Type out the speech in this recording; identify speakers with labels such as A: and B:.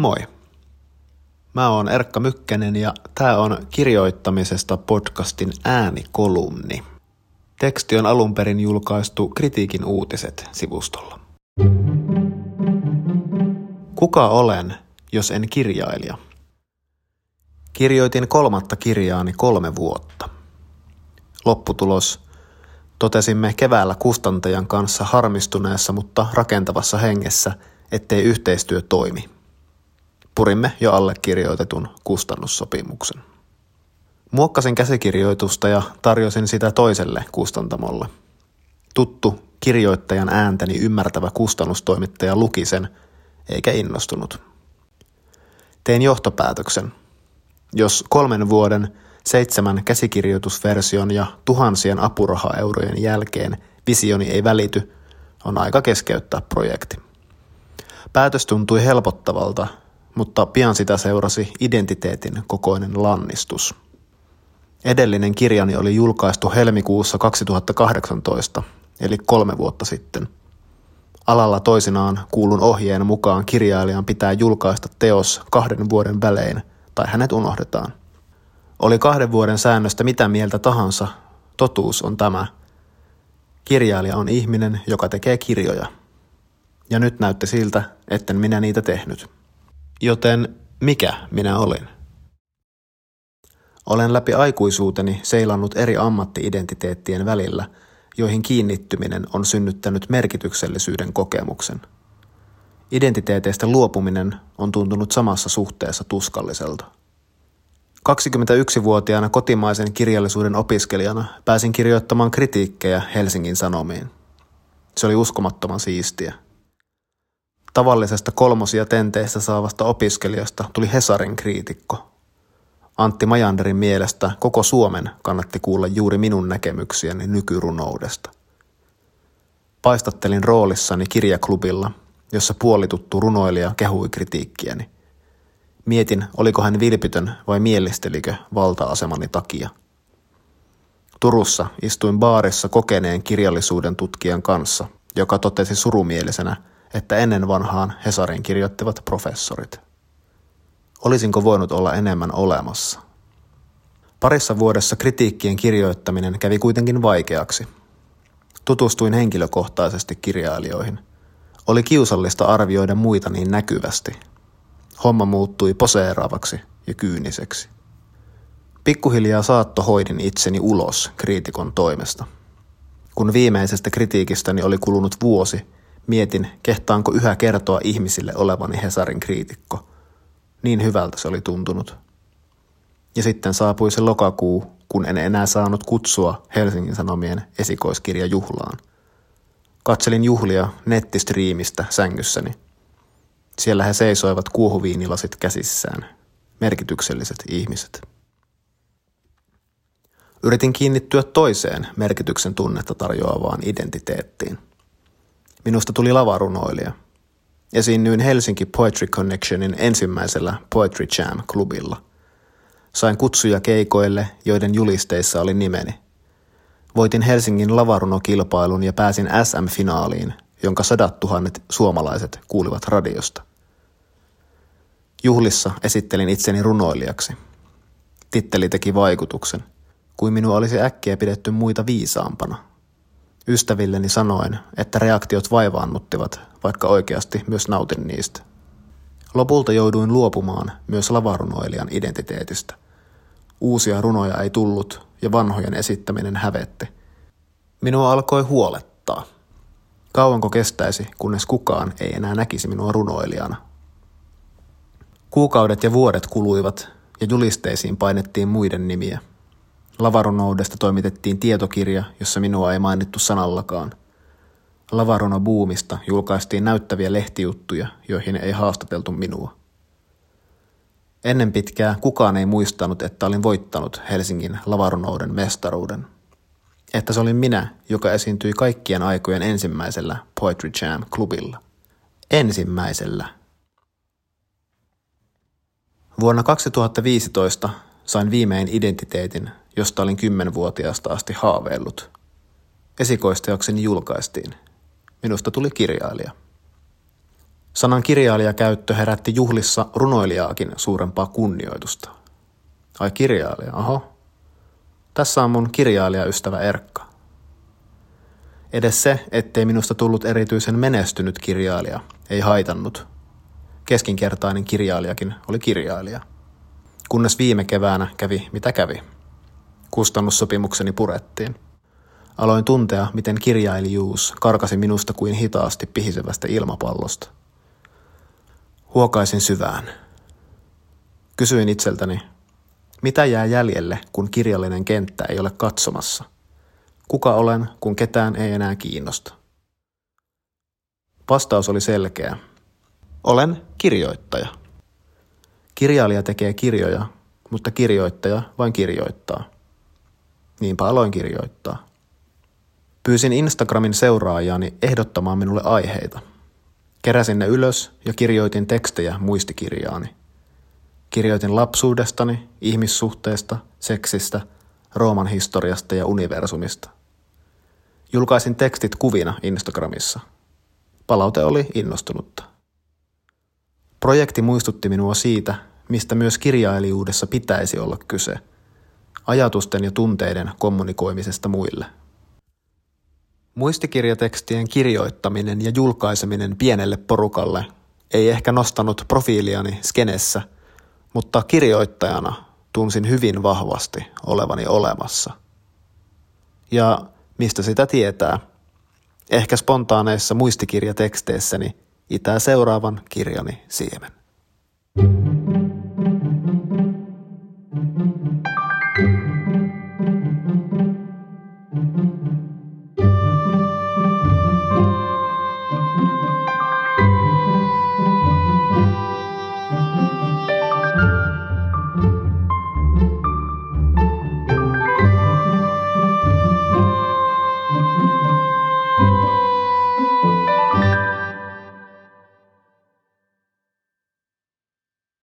A: Moi. Mä oon Erkka Mykkänen ja tää on kirjoittamisesta podcastin äänikolumni. Teksti on alun perin julkaistu Kritiikin uutiset sivustolla. Kuka olen, jos en kirjailija? Kirjoitin kolmatta kirjaani kolme vuotta. Lopputulos totesimme keväällä kustantajan kanssa harmistuneessa, mutta rakentavassa hengessä, ettei yhteistyö toimi. Purimme jo allekirjoitetun kustannussopimuksen. Muokkasin käsikirjoitusta ja tarjosin sitä toiselle kustantamolle. Tuttu kirjoittajan ääntäni ymmärtävä kustannustoimittaja luki sen, eikä innostunut. Tein johtopäätöksen. Jos kolmen vuoden seitsemän käsikirjoitusversion ja tuhansien apurahaeurojen jälkeen visioni ei välity, on aika keskeyttää projekti. Päätös tuntui helpottavalta, mutta pian sitä seurasi identiteetin kokoinen lannistus. Edellinen kirjani oli julkaistu helmikuussa 2018, eli kolme vuotta sitten. Alalla toisinaan kuulun ohjeen mukaan kirjailijan pitää julkaista teos kahden vuoden välein, tai hänet unohdetaan. Oli kahden vuoden säännöstä mitä mieltä tahansa, totuus on tämä. Kirjailija on ihminen, joka tekee kirjoja. Ja nyt näytti siltä, etten minä niitä tehnyt. Joten mikä minä olin? Olen läpi aikuisuuteni seilannut eri ammattiidentiteettien välillä, joihin kiinnittyminen on synnyttänyt merkityksellisyyden kokemuksen. Identiteeteistä luopuminen on tuntunut samassa suhteessa tuskalliselta. 21-vuotiaana kotimaisen kirjallisuuden opiskelijana pääsin kirjoittamaan kritiikkejä Helsingin Sanomiin. Se oli uskomattoman siistiä. Tavallisesta kolmosia tenteistä saavasta opiskelijasta tuli Hesarin kriitikko. Antti Majanderin mielestä koko Suomen kannatti kuulla juuri minun näkemyksiäni nykyrunoudesta. Paistattelin roolissani kirjaklubilla, jossa puolituttu runoilija kehui kritiikkiäni – Mietin, oliko hän vilpitön vai mielistelikö valta-asemani takia. Turussa istuin baarissa kokeneen kirjallisuuden tutkijan kanssa, joka totesi surumielisenä, että ennen vanhaan Hesarin kirjoittivat professorit. Olisinko voinut olla enemmän olemassa? Parissa vuodessa kritiikkien kirjoittaminen kävi kuitenkin vaikeaksi. Tutustuin henkilökohtaisesti kirjailijoihin. Oli kiusallista arvioida muita niin näkyvästi – homma muuttui poseeraavaksi ja kyyniseksi. Pikkuhiljaa saattohoidin itseni ulos kriitikon toimesta. Kun viimeisestä kritiikistäni oli kulunut vuosi, mietin, kehtaanko yhä kertoa ihmisille olevani Hesarin kriitikko. Niin hyvältä se oli tuntunut. Ja sitten saapui se lokakuu, kun en enää saanut kutsua Helsingin Sanomien esikoiskirjajuhlaan. Katselin juhlia nettistriimistä sängyssäni – siellä he seisoivat kuohuviinilasit käsissään, merkitykselliset ihmiset. Yritin kiinnittyä toiseen merkityksen tunnetta tarjoavaan identiteettiin. Minusta tuli lavarunoilija. Esiinnyin Helsinki Poetry Connectionin ensimmäisellä Poetry Jam-klubilla. Sain kutsuja keikoille, joiden julisteissa oli nimeni. Voitin Helsingin lavarunokilpailun ja pääsin SM-finaaliin, jonka sadat tuhannet suomalaiset kuulivat radiosta. Juhlissa esittelin itseni runoilijaksi. Titteli teki vaikutuksen, kuin minua olisi äkkiä pidetty muita viisaampana. Ystävilleni sanoin, että reaktiot vaivaannuttivat, vaikka oikeasti myös nautin niistä. Lopulta jouduin luopumaan myös lavarunoilijan identiteetistä. Uusia runoja ei tullut ja vanhojen esittäminen hävetti. Minua alkoi huolettaa. Kauanko kestäisi, kunnes kukaan ei enää näkisi minua runoilijana – Kuukaudet ja vuodet kuluivat ja julisteisiin painettiin muiden nimiä. Lavaronoudesta toimitettiin tietokirja, jossa minua ei mainittu sanallakaan. Lavarono buumista julkaistiin näyttäviä lehtijuttuja, joihin ei haastateltu minua. Ennen pitkää kukaan ei muistanut, että olin voittanut Helsingin lavaronouden mestaruuden. Että se olin minä, joka esiintyi kaikkien aikojen ensimmäisellä Poetry Jam-klubilla. Ensimmäisellä – Vuonna 2015 sain viimein identiteetin, josta olin kymmenvuotiaasta asti haaveillut. Esikoisteokseni julkaistiin. Minusta tuli kirjailija. Sanan kirjailijakäyttö herätti juhlissa runoilijaakin suurempaa kunnioitusta. Ai kirjailija, aho. Tässä on mun kirjailijaystävä Erkka. Edes se, ettei minusta tullut erityisen menestynyt kirjailija, ei haitannut. Keskinkertainen kirjailijakin oli kirjailija. Kunnes viime keväänä kävi mitä kävi. Kustannussopimukseni purettiin. Aloin tuntea, miten kirjailijuus karkasi minusta kuin hitaasti pihisevästä ilmapallosta. Huokaisin syvään. Kysyin itseltäni, mitä jää jäljelle, kun kirjallinen kenttä ei ole katsomassa? Kuka olen, kun ketään ei enää kiinnosta? Vastaus oli selkeä. Olen kirjoittaja. Kirjailija tekee kirjoja, mutta kirjoittaja vain kirjoittaa. Niinpä aloin kirjoittaa. Pyysin Instagramin seuraajaani ehdottamaan minulle aiheita. Keräsin ne ylös ja kirjoitin tekstejä muistikirjaani. Kirjoitin lapsuudestani, ihmissuhteesta, seksistä, Rooman historiasta ja universumista. Julkaisin tekstit kuvina Instagramissa. Palaute oli innostunutta. Projekti muistutti minua siitä, mistä myös kirjailijuudessa pitäisi olla kyse ajatusten ja tunteiden kommunikoimisesta muille. Muistikirjatekstien kirjoittaminen ja julkaiseminen pienelle porukalle ei ehkä nostanut profiiliani skenessä, mutta kirjoittajana tunsin hyvin vahvasti olevani olemassa. Ja mistä sitä tietää? Ehkä spontaaneissa muistikirjateksteissäni itää seuraavan kirjani siemen. Thank you.